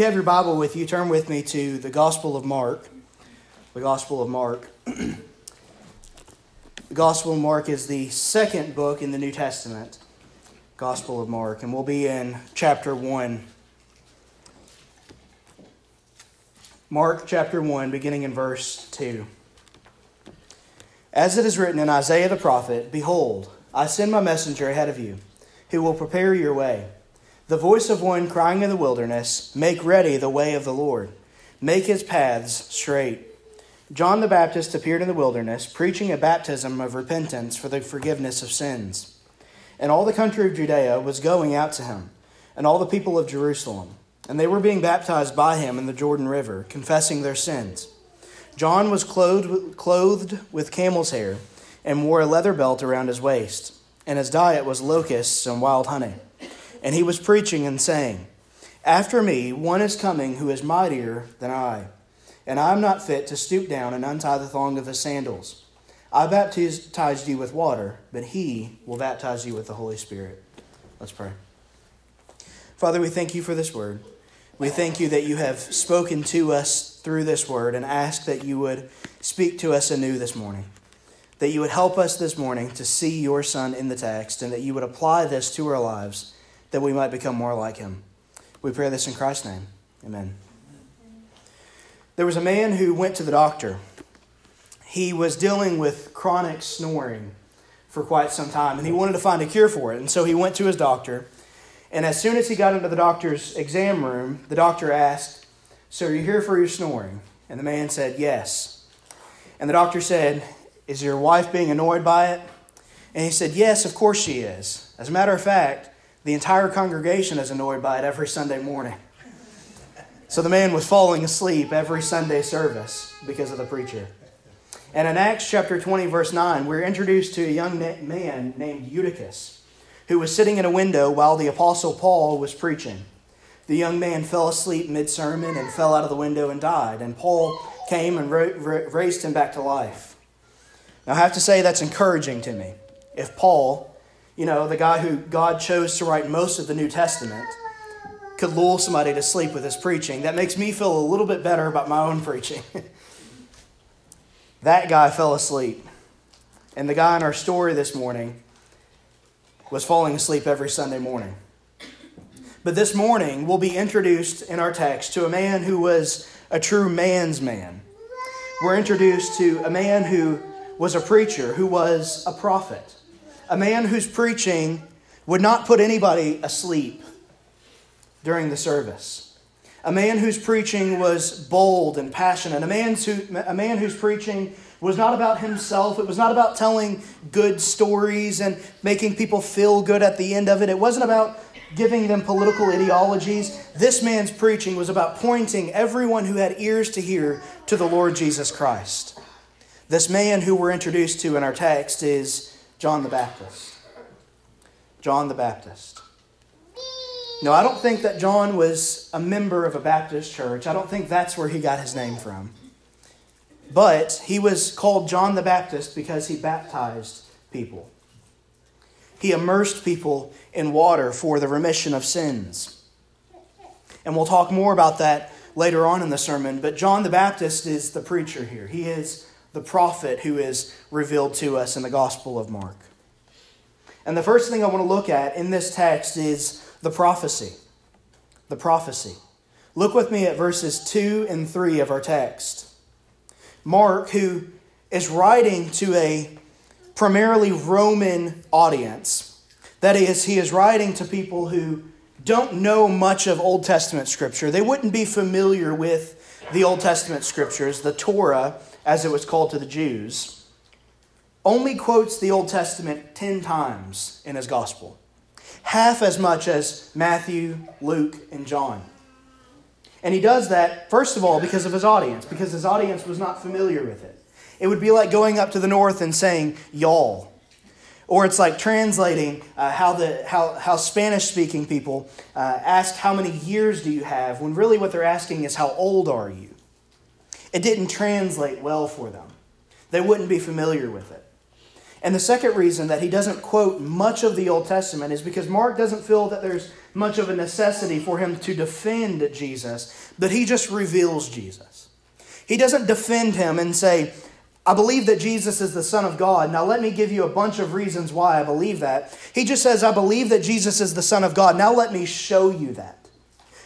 you have your Bible with you, turn with me to the Gospel of Mark. The Gospel of Mark. the Gospel of Mark is the second book in the New Testament. Gospel of Mark, and we'll be in chapter 1. Mark chapter 1, beginning in verse 2. As it is written in Isaiah the prophet Behold, I send my messenger ahead of you, who will prepare your way. The voice of one crying in the wilderness, Make ready the way of the Lord, make his paths straight. John the Baptist appeared in the wilderness, preaching a baptism of repentance for the forgiveness of sins. And all the country of Judea was going out to him, and all the people of Jerusalem. And they were being baptized by him in the Jordan River, confessing their sins. John was clothed, clothed with camel's hair and wore a leather belt around his waist, and his diet was locusts and wild honey. And he was preaching and saying, After me, one is coming who is mightier than I, and I am not fit to stoop down and untie the thong of his sandals. I baptized you with water, but he will baptize you with the Holy Spirit. Let's pray. Father, we thank you for this word. We thank you that you have spoken to us through this word and ask that you would speak to us anew this morning. That you would help us this morning to see your Son in the text and that you would apply this to our lives that we might become more like him. We pray this in Christ's name. Amen. There was a man who went to the doctor. He was dealing with chronic snoring for quite some time and he wanted to find a cure for it. And so he went to his doctor and as soon as he got into the doctor's exam room, the doctor asked, So are you here for your snoring? And the man said, Yes. And the doctor said, Is your wife being annoyed by it? And he said, Yes, of course she is. As a matter of fact, the entire congregation is annoyed by it every Sunday morning. So the man was falling asleep every Sunday service because of the preacher. And in Acts chapter 20, verse 9, we're introduced to a young man named Eutychus who was sitting in a window while the Apostle Paul was preaching. The young man fell asleep mid sermon and fell out of the window and died, and Paul came and raised him back to life. Now, I have to say that's encouraging to me. If Paul, you know, the guy who God chose to write most of the New Testament, could lull somebody to sleep with his preaching, that makes me feel a little bit better about my own preaching. that guy fell asleep. And the guy in our story this morning was falling asleep every Sunday morning. But this morning, we'll be introduced in our text to a man who was a true man's man. We're introduced to a man who was a preacher, who was a prophet, a man whose preaching would not put anybody asleep during the service, a man whose preaching was bold and passionate, a man, who, a man whose preaching was not about himself. It was not about telling good stories and making people feel good at the end of it. It wasn't about giving them political ideologies. This man's preaching was about pointing everyone who had ears to hear to the Lord Jesus Christ. This man who we're introduced to in our text is John the Baptist. John the Baptist. No, I don't think that John was a member of a Baptist church. I don't think that's where he got his name from. But he was called John the Baptist because he baptized people. He immersed people in water for the remission of sins. And we'll talk more about that later on in the sermon. But John the Baptist is the preacher here, he is the prophet who is revealed to us in the Gospel of Mark. And the first thing I want to look at in this text is the prophecy. The prophecy. Look with me at verses 2 and 3 of our text. Mark, who is writing to a primarily Roman audience. That is, he is writing to people who don't know much of Old Testament scripture. They wouldn't be familiar with the Old Testament scriptures, the Torah, as it was called to the Jews. Only quotes the Old Testament 10 times in his gospel, half as much as Matthew, Luke, and John. And he does that, first of all, because of his audience, because his audience was not familiar with it. It would be like going up to the north and saying, y'all. Or it's like translating uh, how, the, how, how Spanish speaking people uh, ask, How many years do you have? when really what they're asking is, How old are you? It didn't translate well for them. They wouldn't be familiar with it. And the second reason that he doesn't quote much of the Old Testament is because Mark doesn't feel that there's much of a necessity for him to defend Jesus, but he just reveals Jesus. He doesn't defend him and say, I believe that Jesus is the Son of God. Now, let me give you a bunch of reasons why I believe that. He just says, I believe that Jesus is the Son of God. Now, let me show you that.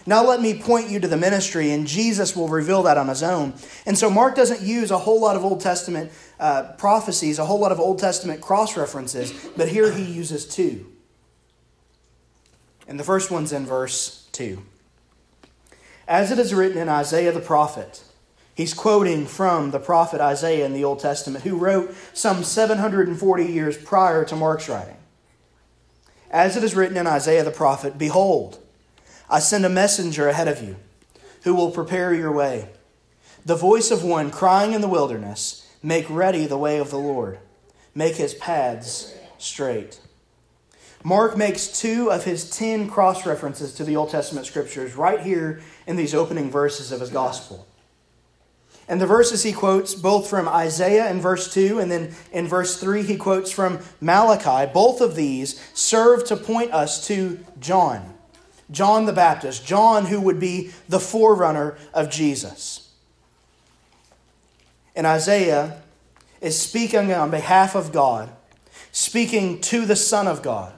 Now, let me point you to the ministry, and Jesus will reveal that on his own. And so, Mark doesn't use a whole lot of Old Testament uh, prophecies, a whole lot of Old Testament cross references, but here he uses two. And the first one's in verse 2. As it is written in Isaiah the prophet, he's quoting from the prophet Isaiah in the Old Testament, who wrote some 740 years prior to Mark's writing. As it is written in Isaiah the prophet, Behold, I send a messenger ahead of you who will prepare your way. The voice of one crying in the wilderness, Make ready the way of the Lord, make his paths straight. Mark makes two of his ten cross references to the Old Testament scriptures right here in these opening verses of his gospel. And the verses he quotes both from Isaiah in verse 2 and then in verse 3 he quotes from Malachi. Both of these serve to point us to John. John the Baptist, John who would be the forerunner of Jesus. And Isaiah is speaking on behalf of God, speaking to the Son of God,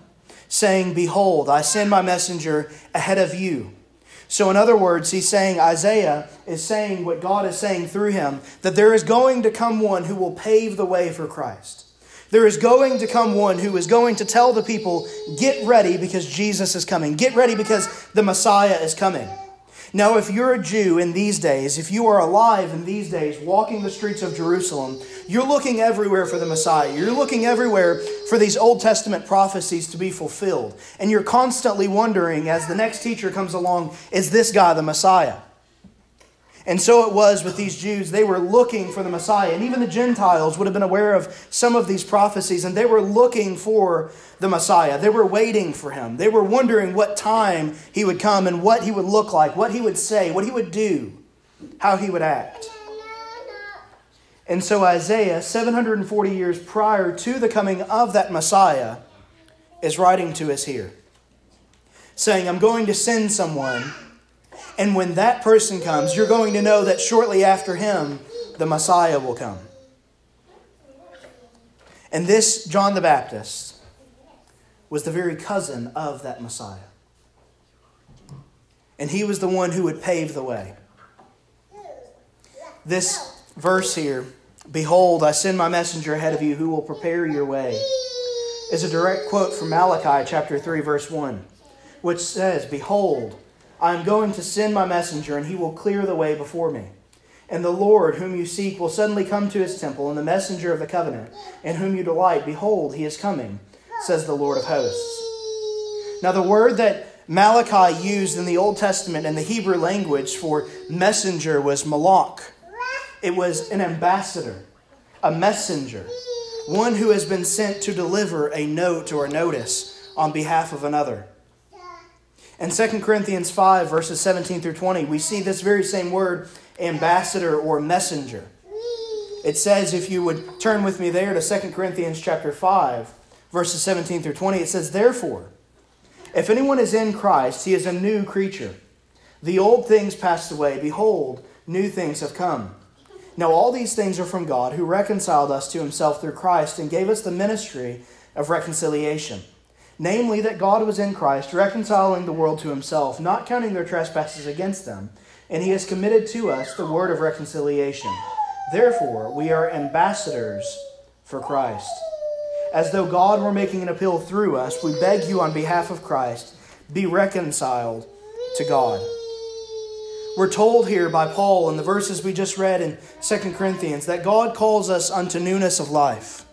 saying, Behold, I send my messenger ahead of you. So, in other words, he's saying, Isaiah is saying what God is saying through him, that there is going to come one who will pave the way for Christ. There is going to come one who is going to tell the people, get ready because Jesus is coming. Get ready because the Messiah is coming. Now, if you're a Jew in these days, if you are alive in these days, walking the streets of Jerusalem, you're looking everywhere for the Messiah. You're looking everywhere for these Old Testament prophecies to be fulfilled. And you're constantly wondering, as the next teacher comes along, is this guy the Messiah? And so it was with these Jews. They were looking for the Messiah. And even the Gentiles would have been aware of some of these prophecies, and they were looking for the Messiah. They were waiting for him. They were wondering what time he would come and what he would look like, what he would say, what he would do, how he would act. And so Isaiah, 740 years prior to the coming of that Messiah, is writing to us here, saying, I'm going to send someone and when that person comes, you're going to know that shortly after him, the Messiah will come. And this, John the Baptist, was the very cousin of that Messiah. And he was the one who would pave the way. This verse here, Behold, I send my messenger ahead of you who will prepare your way, is a direct quote from Malachi chapter 3, verse 1, which says, Behold, I am going to send my messenger, and he will clear the way before me. And the Lord, whom you seek, will suddenly come to his temple, and the messenger of the covenant, in whom you delight, behold, he is coming, says the Lord of hosts. Now, the word that Malachi used in the Old Testament in the Hebrew language for messenger was malak. It was an ambassador, a messenger, one who has been sent to deliver a note or a notice on behalf of another. In 2 Corinthians 5, verses 17 through 20, we see this very same word, ambassador or messenger. It says, if you would turn with me there to 2 Corinthians chapter 5, verses 17 through 20, it says, Therefore, if anyone is in Christ, he is a new creature. The old things passed away. Behold, new things have come. Now, all these things are from God, who reconciled us to himself through Christ and gave us the ministry of reconciliation namely that God was in Christ, reconciling the world to himself, not counting their trespasses against them, and he has committed to us the word of reconciliation. Therefore, we are ambassadors for Christ. As though God were making an appeal through us, we beg you on behalf of Christ, be reconciled to God. We're told here by Paul in the verses we just read in 2 Corinthians that God calls us unto newness of life.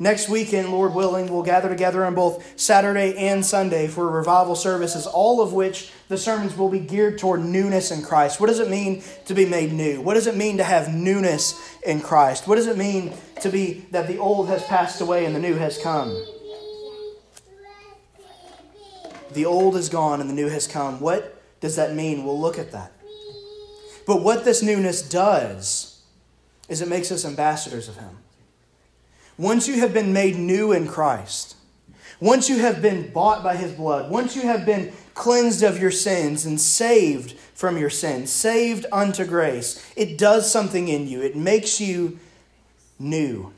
Next weekend, Lord willing, we'll gather together on both Saturday and Sunday for revival services, all of which the sermons will be geared toward newness in Christ. What does it mean to be made new? What does it mean to have newness in Christ? What does it mean to be that the old has passed away and the new has come? The old is gone and the new has come. What does that mean? We'll look at that. But what this newness does is it makes us ambassadors of Him. Once you have been made new in Christ, once you have been bought by his blood, once you have been cleansed of your sins and saved from your sins, saved unto grace, it does something in you. It makes you new.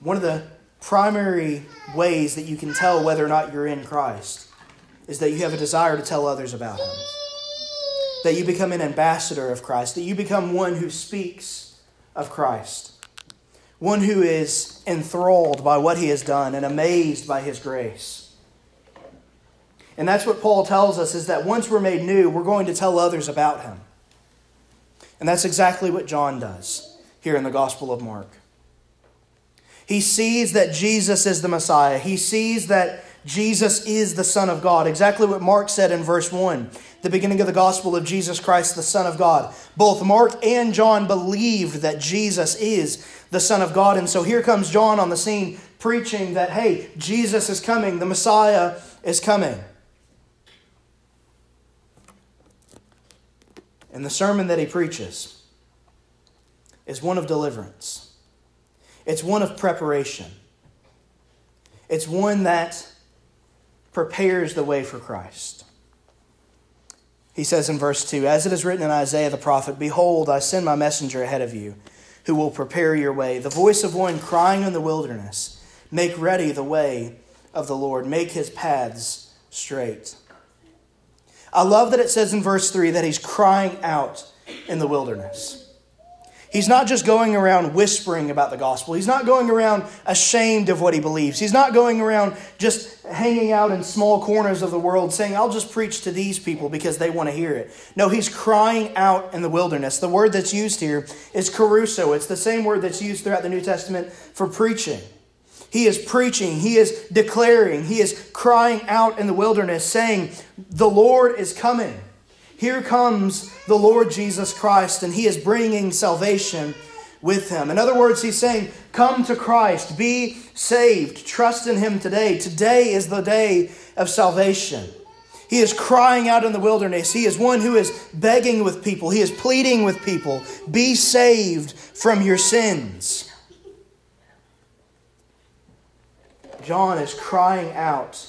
One of the primary ways that you can tell whether or not you're in Christ is that you have a desire to tell others about Him. That you become an ambassador of Christ, that you become one who speaks of Christ, one who is enthralled by what He has done and amazed by His grace. And that's what Paul tells us is that once we're made new, we're going to tell others about Him. And that's exactly what John does here in the Gospel of Mark. He sees that Jesus is the Messiah. He sees that Jesus is the Son of God. Exactly what Mark said in verse 1, the beginning of the gospel of Jesus Christ, the Son of God. Both Mark and John believed that Jesus is the Son of God. And so here comes John on the scene preaching that, hey, Jesus is coming, the Messiah is coming. And the sermon that he preaches is one of deliverance, it's one of preparation, it's one that prepares the way for Christ. He says in verse 2 As it is written in Isaiah the prophet, Behold, I send my messenger ahead of you, who will prepare your way. The voice of one crying in the wilderness, Make ready the way of the Lord, make his paths straight. I love that it says in verse 3 that he's crying out in the wilderness. He's not just going around whispering about the gospel. He's not going around ashamed of what he believes. He's not going around just hanging out in small corners of the world saying, I'll just preach to these people because they want to hear it. No, he's crying out in the wilderness. The word that's used here is kerusso, It's the same word that's used throughout the New Testament for preaching. He is preaching, he is declaring, he is crying out in the wilderness, saying, The Lord is coming. Here comes the Lord Jesus Christ, and he is bringing salvation with him. In other words, he's saying, Come to Christ, be saved, trust in him today. Today is the day of salvation. He is crying out in the wilderness. He is one who is begging with people, he is pleading with people, Be saved from your sins. John is crying out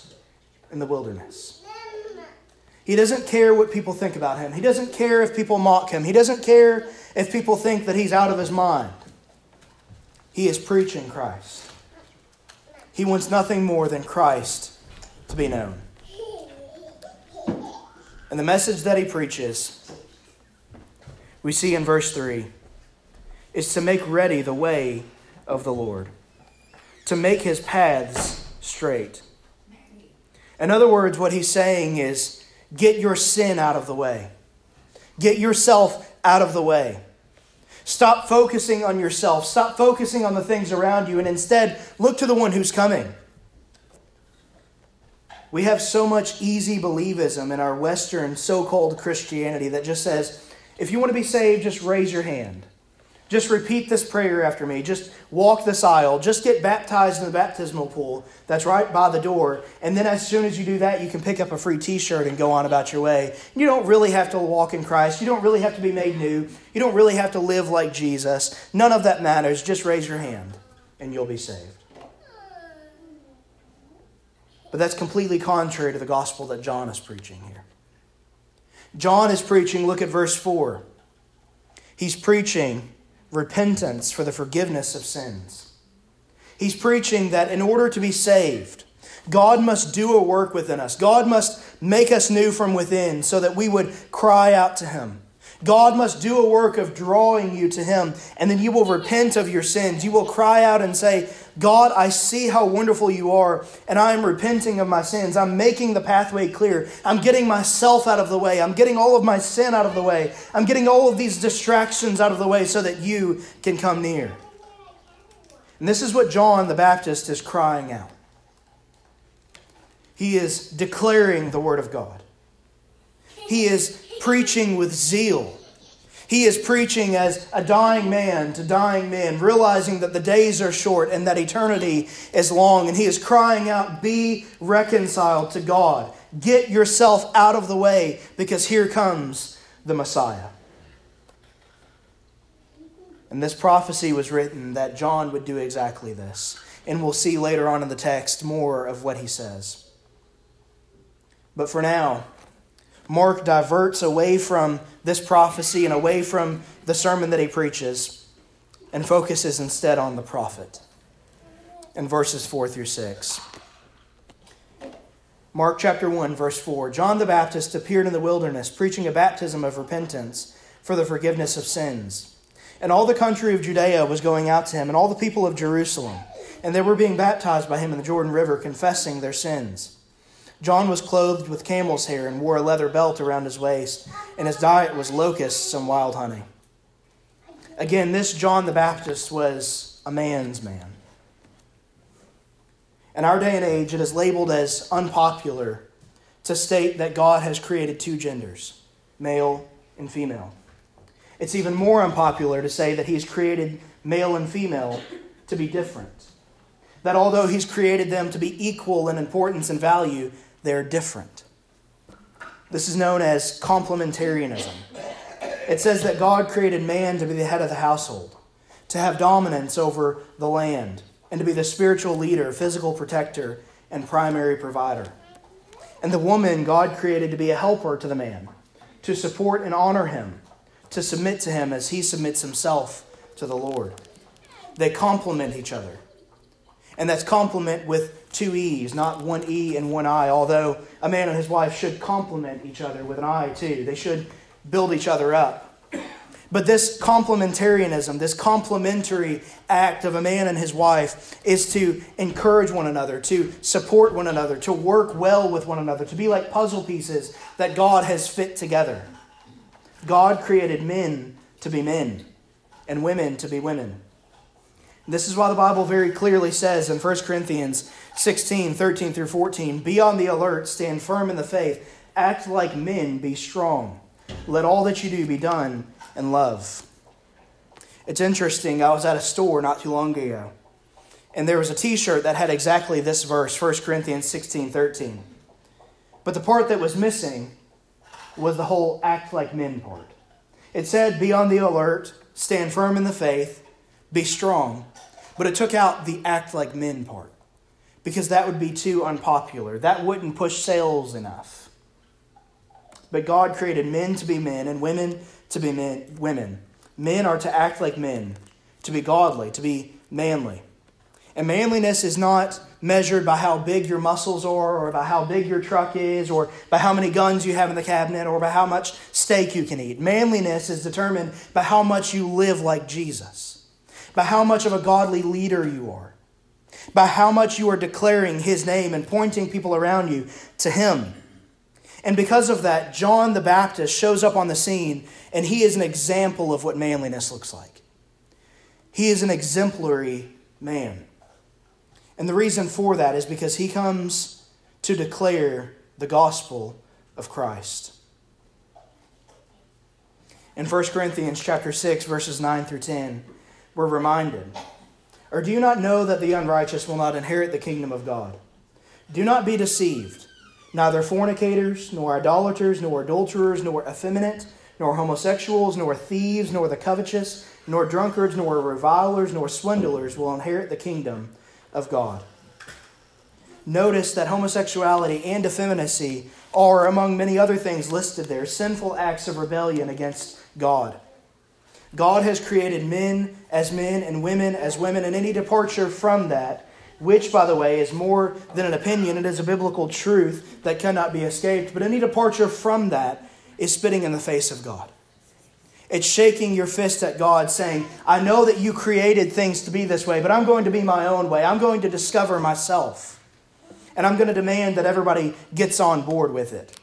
in the wilderness. He doesn't care what people think about him. He doesn't care if people mock him. He doesn't care if people think that he's out of his mind. He is preaching Christ. He wants nothing more than Christ to be known. And the message that he preaches, we see in verse 3, is to make ready the way of the Lord, to make his paths straight. In other words, what he's saying is, Get your sin out of the way. Get yourself out of the way. Stop focusing on yourself. Stop focusing on the things around you and instead look to the one who's coming. We have so much easy believism in our Western so called Christianity that just says, if you want to be saved, just raise your hand. Just repeat this prayer after me. Just walk this aisle. Just get baptized in the baptismal pool that's right by the door. And then, as soon as you do that, you can pick up a free t shirt and go on about your way. You don't really have to walk in Christ. You don't really have to be made new. You don't really have to live like Jesus. None of that matters. Just raise your hand and you'll be saved. But that's completely contrary to the gospel that John is preaching here. John is preaching, look at verse 4. He's preaching repentance for the forgiveness of sins. He's preaching that in order to be saved, God must do a work within us. God must make us new from within so that we would cry out to Him. God must do a work of drawing you to Him, and then you will repent of your sins. You will cry out and say, God, I see how wonderful you are, and I am repenting of my sins. I'm making the pathway clear. I'm getting myself out of the way. I'm getting all of my sin out of the way. I'm getting all of these distractions out of the way so that you can come near. And this is what John the Baptist is crying out. He is declaring the Word of God. He is preaching with zeal. He is preaching as a dying man to dying men, realizing that the days are short and that eternity is long. And he is crying out, Be reconciled to God. Get yourself out of the way because here comes the Messiah. And this prophecy was written that John would do exactly this. And we'll see later on in the text more of what he says. But for now, Mark diverts away from this prophecy and away from the sermon that he preaches and focuses instead on the prophet in verses 4 through 6. Mark chapter 1, verse 4 John the Baptist appeared in the wilderness, preaching a baptism of repentance for the forgiveness of sins. And all the country of Judea was going out to him, and all the people of Jerusalem. And they were being baptized by him in the Jordan River, confessing their sins. John was clothed with camel's hair and wore a leather belt around his waist, and his diet was locusts and wild honey. Again, this John the Baptist was a man's man. In our day and age, it is labeled as unpopular to state that God has created two genders, male and female. It's even more unpopular to say that He's created male and female to be different. That although He's created them to be equal in importance and value, they're different. This is known as complementarianism. It says that God created man to be the head of the household, to have dominance over the land, and to be the spiritual leader, physical protector, and primary provider. And the woman God created to be a helper to the man, to support and honor him, to submit to him as he submits himself to the Lord. They complement each other. And that's complement with two E's, not one E and one I, although a man and his wife should complement each other with an I too. They should build each other up. But this complementarianism, this complementary act of a man and his wife, is to encourage one another, to support one another, to work well with one another, to be like puzzle pieces that God has fit together. God created men to be men and women to be women. This is why the Bible very clearly says in 1 Corinthians 16, 13 through 14 Be on the alert, stand firm in the faith, act like men, be strong. Let all that you do be done in love. It's interesting. I was at a store not too long ago, and there was a t shirt that had exactly this verse 1 Corinthians 16 13. But the part that was missing was the whole act like men part. It said, Be on the alert, stand firm in the faith, be strong. But it took out the act like men part because that would be too unpopular. That wouldn't push sales enough. But God created men to be men and women to be men, women. Men are to act like men, to be godly, to be manly. And manliness is not measured by how big your muscles are, or by how big your truck is, or by how many guns you have in the cabinet, or by how much steak you can eat. Manliness is determined by how much you live like Jesus, by how much of a godly leader you are, by how much you are declaring his name and pointing people around you to him. And because of that, John the Baptist shows up on the scene, and he is an example of what manliness looks like. He is an exemplary man. And the reason for that is because he comes to declare the gospel of Christ. In 1 Corinthians chapter 6 verses 9 through 10, we're reminded, or do you not know that the unrighteous will not inherit the kingdom of God? Do not be deceived. Neither fornicators, nor idolaters, nor adulterers, nor effeminate, nor homosexuals, nor thieves, nor the covetous, nor drunkards, nor revilers, nor swindlers will inherit the kingdom of God. Notice that homosexuality and effeminacy are, among many other things listed there, sinful acts of rebellion against God. God has created men as men and women as women, and any departure from that which, by the way, is more than an opinion. It is a biblical truth that cannot be escaped. But any departure from that is spitting in the face of God. It's shaking your fist at God, saying, I know that you created things to be this way, but I'm going to be my own way. I'm going to discover myself. And I'm going to demand that everybody gets on board with it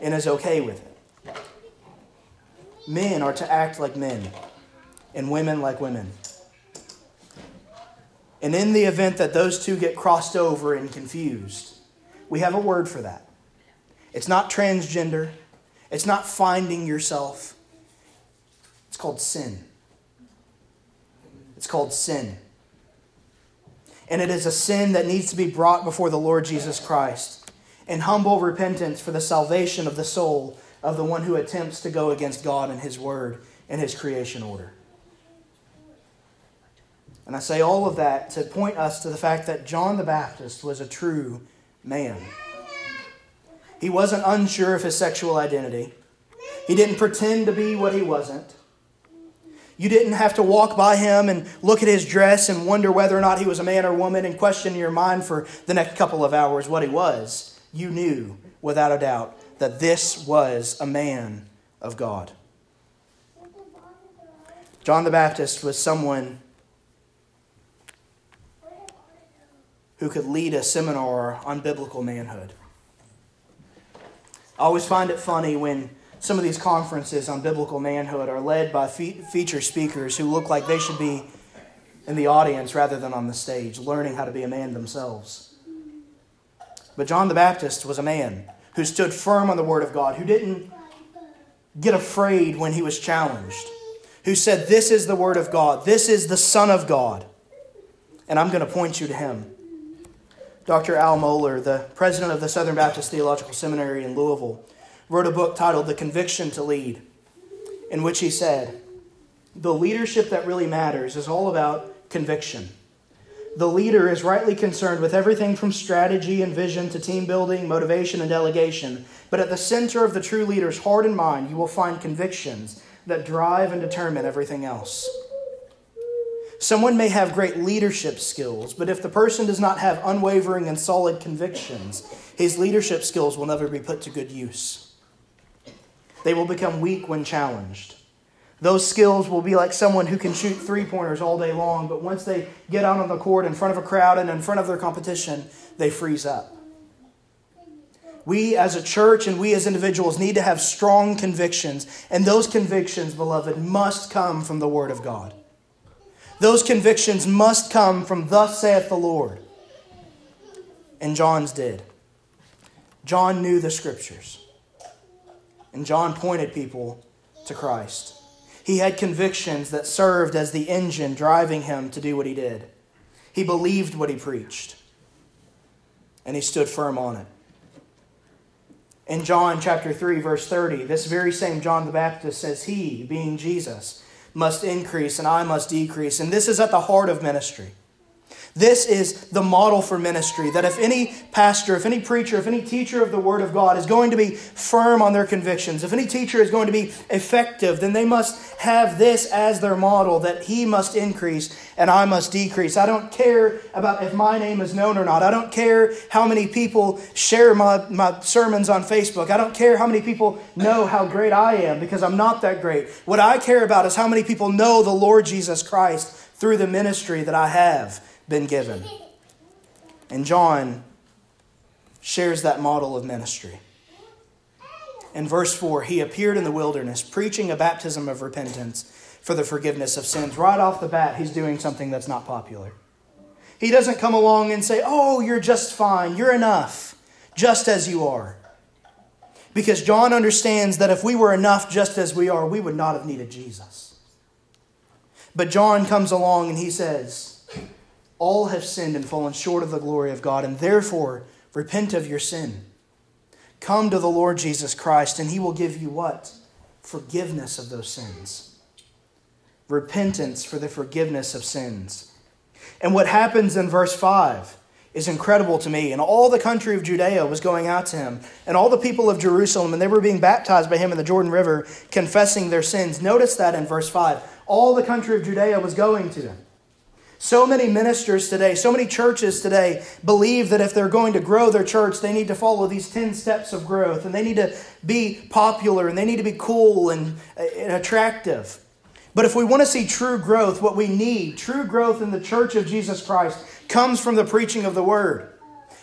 and is okay with it. Men are to act like men, and women like women. And in the event that those two get crossed over and confused, we have a word for that. It's not transgender, it's not finding yourself. It's called sin. It's called sin. And it is a sin that needs to be brought before the Lord Jesus Christ in humble repentance for the salvation of the soul of the one who attempts to go against God and His Word and His creation order. And I say all of that to point us to the fact that John the Baptist was a true man. He wasn't unsure of his sexual identity. He didn't pretend to be what he wasn't. You didn't have to walk by him and look at his dress and wonder whether or not he was a man or woman and question in your mind for the next couple of hours what he was. You knew, without a doubt, that this was a man of God. John the Baptist was someone who could lead a seminar on biblical manhood. I always find it funny when some of these conferences on biblical manhood are led by fe- feature speakers who look like they should be in the audience rather than on the stage, learning how to be a man themselves. But John the Baptist was a man who stood firm on the Word of God, who didn't get afraid when he was challenged, who said, This is the Word of God, this is the Son of God, and I'm going to point you to him. Dr. Al Mohler, the president of the Southern Baptist Theological Seminary in Louisville, wrote a book titled The Conviction to Lead, in which he said, The leadership that really matters is all about conviction. The leader is rightly concerned with everything from strategy and vision to team building, motivation, and delegation. But at the center of the true leader's heart and mind, you will find convictions that drive and determine everything else. Someone may have great leadership skills, but if the person does not have unwavering and solid convictions, his leadership skills will never be put to good use. They will become weak when challenged. Those skills will be like someone who can shoot three pointers all day long, but once they get out on the court in front of a crowd and in front of their competition, they freeze up. We as a church and we as individuals need to have strong convictions, and those convictions, beloved, must come from the Word of God. Those convictions must come from, Thus saith the Lord. And John's did. John knew the Scriptures. And John pointed people to Christ. He had convictions that served as the engine driving him to do what he did. He believed what he preached, and he stood firm on it. In John chapter 3, verse 30, this very same John the Baptist says, He, being Jesus, must increase and I must decrease. And this is at the heart of ministry. This is the model for ministry that if any pastor, if any preacher, if any teacher of the Word of God is going to be firm on their convictions, if any teacher is going to be effective, then they must have this as their model that he must increase and I must decrease. I don't care about if my name is known or not. I don't care how many people share my, my sermons on Facebook. I don't care how many people know how great I am because I'm not that great. What I care about is how many people know the Lord Jesus Christ through the ministry that I have been given. And John shares that model of ministry. In verse 4, he appeared in the wilderness preaching a baptism of repentance for the forgiveness of sins. Right off the bat, he's doing something that's not popular. He doesn't come along and say, Oh, you're just fine, you're enough, just as you are. Because John understands that if we were enough just as we are, we would not have needed Jesus. But John comes along and he says, all have sinned and fallen short of the glory of God, and therefore repent of your sin. Come to the Lord Jesus Christ, and he will give you what? Forgiveness of those sins. Repentance for the forgiveness of sins. And what happens in verse 5 is incredible to me. And all the country of Judea was going out to him, and all the people of Jerusalem, and they were being baptized by him in the Jordan River, confessing their sins. Notice that in verse 5. All the country of Judea was going to him. So many ministers today, so many churches today believe that if they're going to grow their church, they need to follow these 10 steps of growth and they need to be popular and they need to be cool and, and attractive. But if we want to see true growth, what we need, true growth in the church of Jesus Christ, comes from the preaching of the word.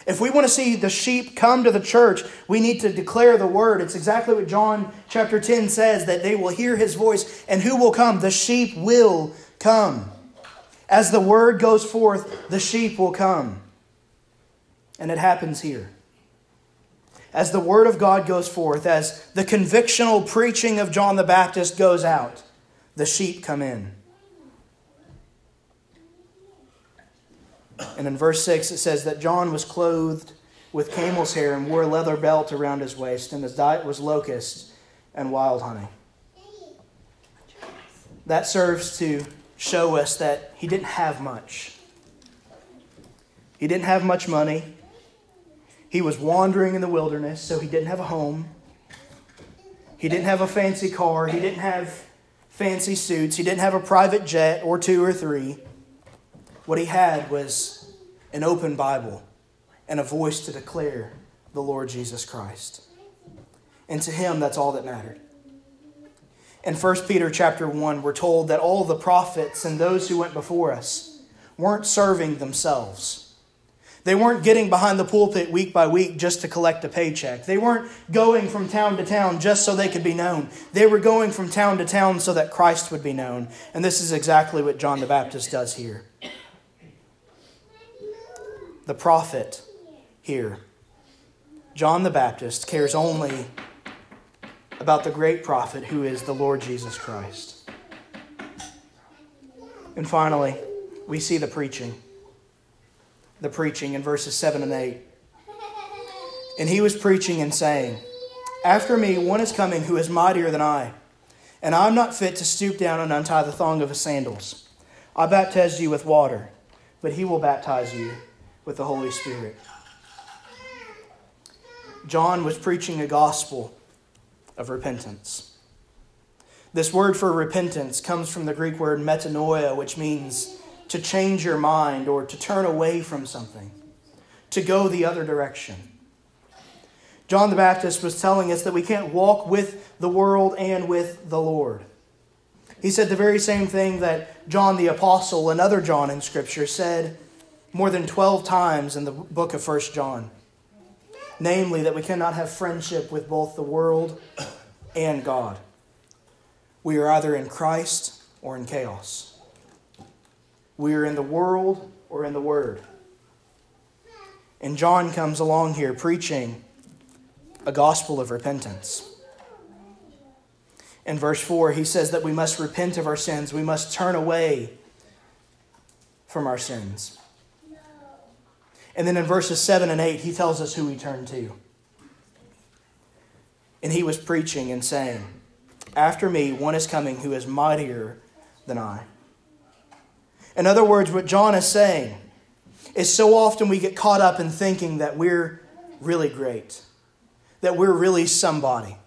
If we want to see the sheep come to the church, we need to declare the word. It's exactly what John chapter 10 says that they will hear his voice, and who will come? The sheep will come. As the word goes forth, the sheep will come. And it happens here. As the word of God goes forth, as the convictional preaching of John the Baptist goes out, the sheep come in. And in verse 6, it says that John was clothed with camel's hair and wore a leather belt around his waist, and his diet was locusts and wild honey. That serves to show us that he didn't have much. He didn't have much money. He was wandering in the wilderness, so he didn't have a home. He didn't have a fancy car. He didn't have fancy suits. He didn't have a private jet or two or three. What he had was an open Bible and a voice to declare the Lord Jesus Christ. And to him, that's all that mattered. In 1 Peter chapter 1, we're told that all the prophets and those who went before us weren't serving themselves. They weren't getting behind the pulpit week by week just to collect a paycheck. They weren't going from town to town just so they could be known. They were going from town to town so that Christ would be known. And this is exactly what John the Baptist does here. The prophet here, John the Baptist, cares only about the great prophet who is the Lord Jesus Christ. And finally, we see the preaching the preaching in verses 7 and 8. And he was preaching and saying, After me, one is coming who is mightier than I, and I am not fit to stoop down and untie the thong of his sandals. I baptized you with water, but he will baptize you with the Holy Spirit. John was preaching a gospel of repentance. This word for repentance comes from the Greek word metanoia, which means to change your mind or to turn away from something, to go the other direction. John the Baptist was telling us that we can't walk with the world and with the Lord. He said the very same thing that John the Apostle, another John in Scripture, said more than 12 times in the book of 1 John. Namely, that we cannot have friendship with both the world and God. We are either in Christ or in chaos. We are in the world or in the Word. And John comes along here preaching a gospel of repentance. In verse 4, he says that we must repent of our sins, we must turn away from our sins. And then in verses 7 and 8, he tells us who he turned to. And he was preaching and saying, After me, one is coming who is mightier than I in other words, what John is saying is so often we get caught up in thinking that we're really great, that we're really somebody,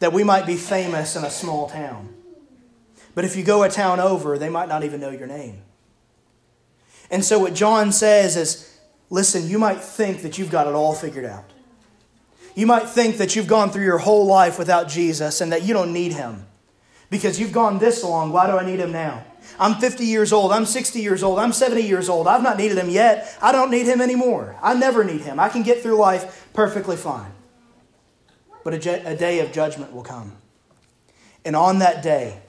that we might be famous in a small town. But if you go a town over, they might not even know your name. And so what John says is listen, you might think that you've got it all figured out. You might think that you've gone through your whole life without Jesus and that you don't need him. Because you've gone this long, why do I need him now? I'm 50 years old. I'm 60 years old. I'm 70 years old. I've not needed him yet. I don't need him anymore. I never need him. I can get through life perfectly fine. But a, a day of judgment will come. And on that day,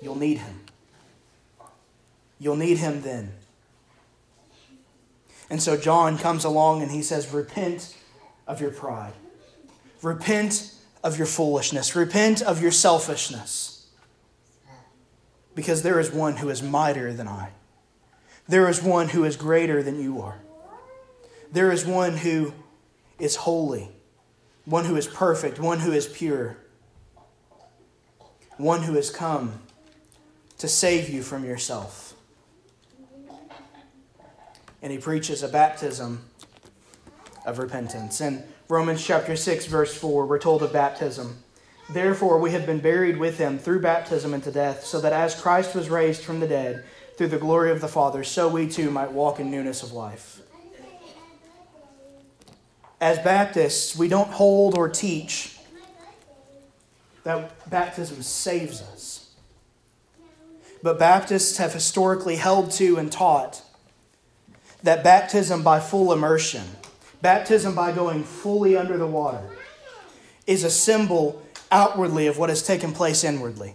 you'll need him. You'll need him then. And so John comes along and he says, Repent of your pride. Repent of your foolishness. Repent of your selfishness because there is one who is mightier than I. There is one who is greater than you are. There is one who is holy, one who is perfect, one who is pure, one who has come to save you from yourself. And he preaches a baptism of repentance. In Romans chapter 6, verse 4, we're told of baptism. Therefore, we have been buried with him through baptism into death, so that as Christ was raised from the dead through the glory of the Father, so we too might walk in newness of life. As Baptists, we don't hold or teach that baptism saves us. But Baptists have historically held to and taught that baptism by full immersion, baptism by going fully under the water, is a symbol outwardly of what has taken place inwardly.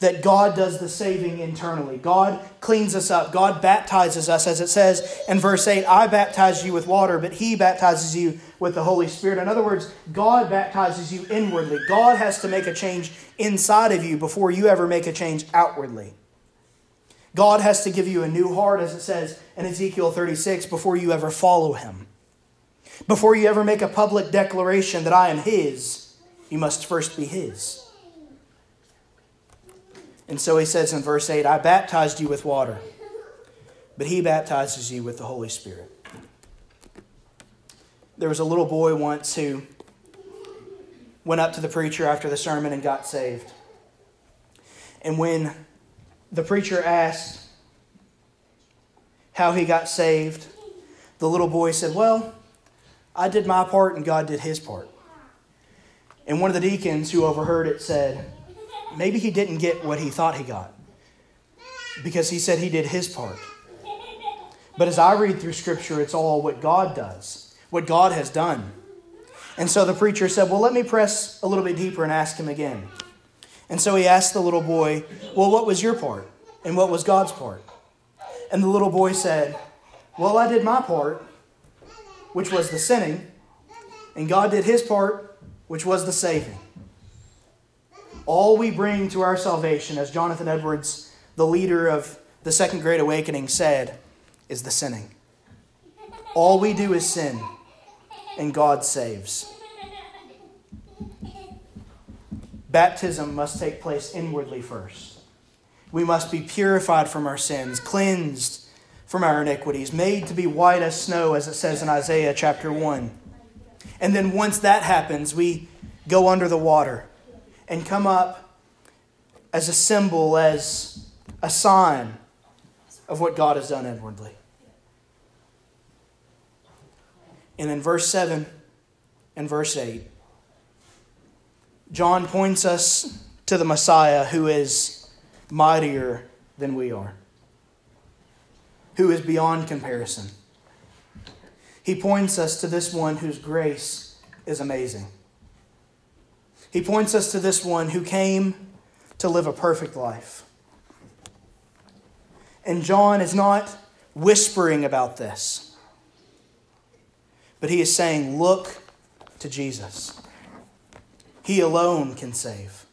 That God does the saving internally. God cleans us up. God baptizes us, as it says in verse 8 I baptize you with water, but He baptizes you with the Holy Spirit. In other words, God baptizes you inwardly. God has to make a change inside of you before you ever make a change outwardly. God has to give you a new heart, as it says in Ezekiel 36, before you ever follow Him. Before you ever make a public declaration that I am His you must first be His. And so he says in verse 8, I baptized you with water, but he baptizes you with the Holy Spirit. There was a little boy once who went up to the preacher after the sermon and got saved. And when the preacher asked how he got saved, the little boy said, Well, I did my part and God did his part. And one of the deacons who overheard it said, Maybe he didn't get what he thought he got because he said he did his part. But as I read through Scripture, it's all what God does, what God has done. And so the preacher said, Well, let me press a little bit deeper and ask him again. And so he asked the little boy, Well, what was your part? And what was God's part? And the little boy said, Well, I did my part, which was the sinning, and God did his part, which was the saving. All we bring to our salvation, as Jonathan Edwards, the leader of the Second Great Awakening, said, is the sinning. All we do is sin, and God saves. Baptism must take place inwardly first. We must be purified from our sins, cleansed from our iniquities, made to be white as snow, as it says in Isaiah chapter 1. And then once that happens, we go under the water and come up as a symbol, as a sign of what God has done inwardly. And in verse 7 and verse 8, John points us to the Messiah who is mightier than we are, who is beyond comparison. He points us to this one whose grace is amazing. He points us to this one who came to live a perfect life. And John is not whispering about this, but he is saying, Look to Jesus. He alone can save.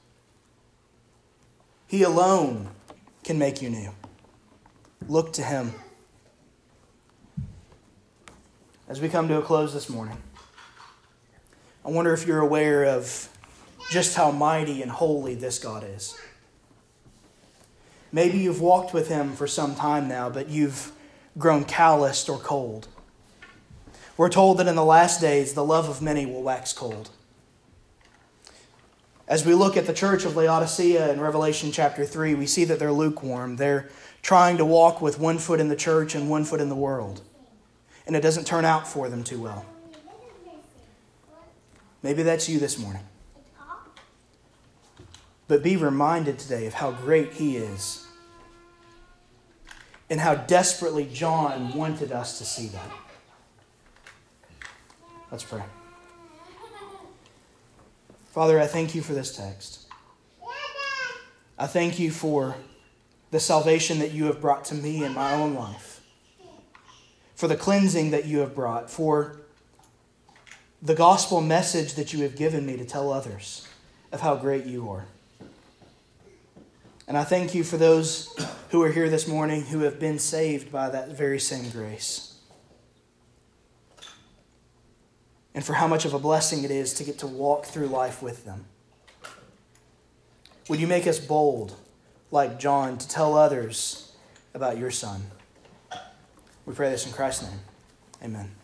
He alone can make you new. Look to Him. As we come to a close this morning, I wonder if you're aware of just how mighty and holy this God is. Maybe you've walked with Him for some time now, but you've grown calloused or cold. We're told that in the last days, the love of many will wax cold. As we look at the church of Laodicea in Revelation chapter 3, we see that they're lukewarm. They're trying to walk with one foot in the church and one foot in the world. And it doesn't turn out for them too well. Maybe that's you this morning. But be reminded today of how great He is and how desperately John wanted us to see that. Let's pray. Father, I thank you for this text. I thank you for the salvation that you have brought to me in my own life, for the cleansing that you have brought, for the gospel message that you have given me to tell others of how great you are. And I thank you for those who are here this morning who have been saved by that very same grace. And for how much of a blessing it is to get to walk through life with them. Would you make us bold, like John, to tell others about your Son? We pray this in Christ's name. Amen.